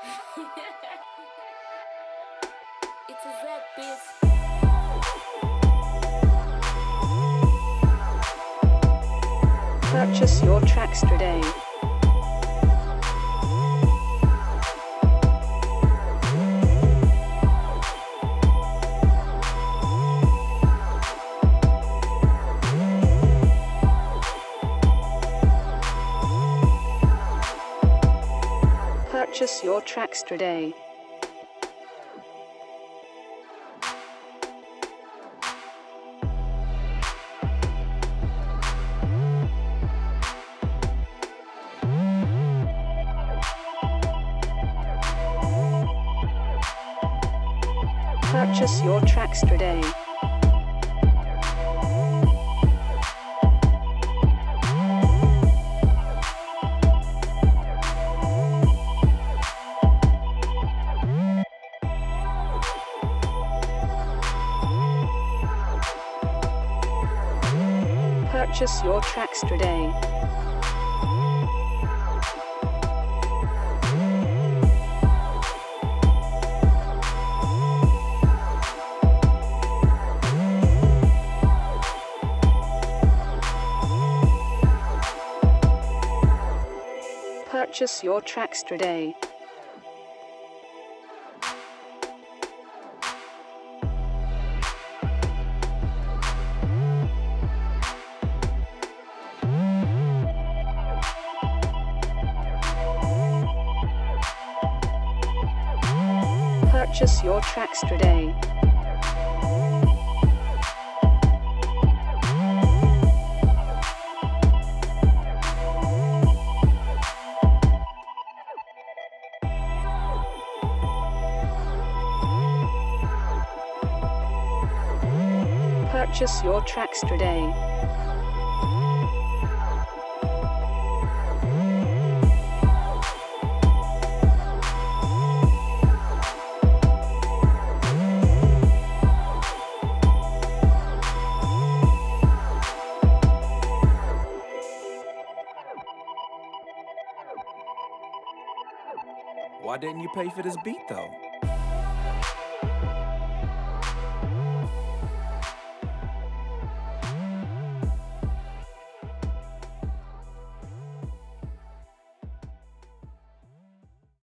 it's a Z beat. Purchase your tracks today. Purchase your tracks today. Purchase your tracks today. Purchase your tracks today. Purchase your tracks today. Purchase your tracks today. Purchase your tracks today. Why didn't you pay for this beat though?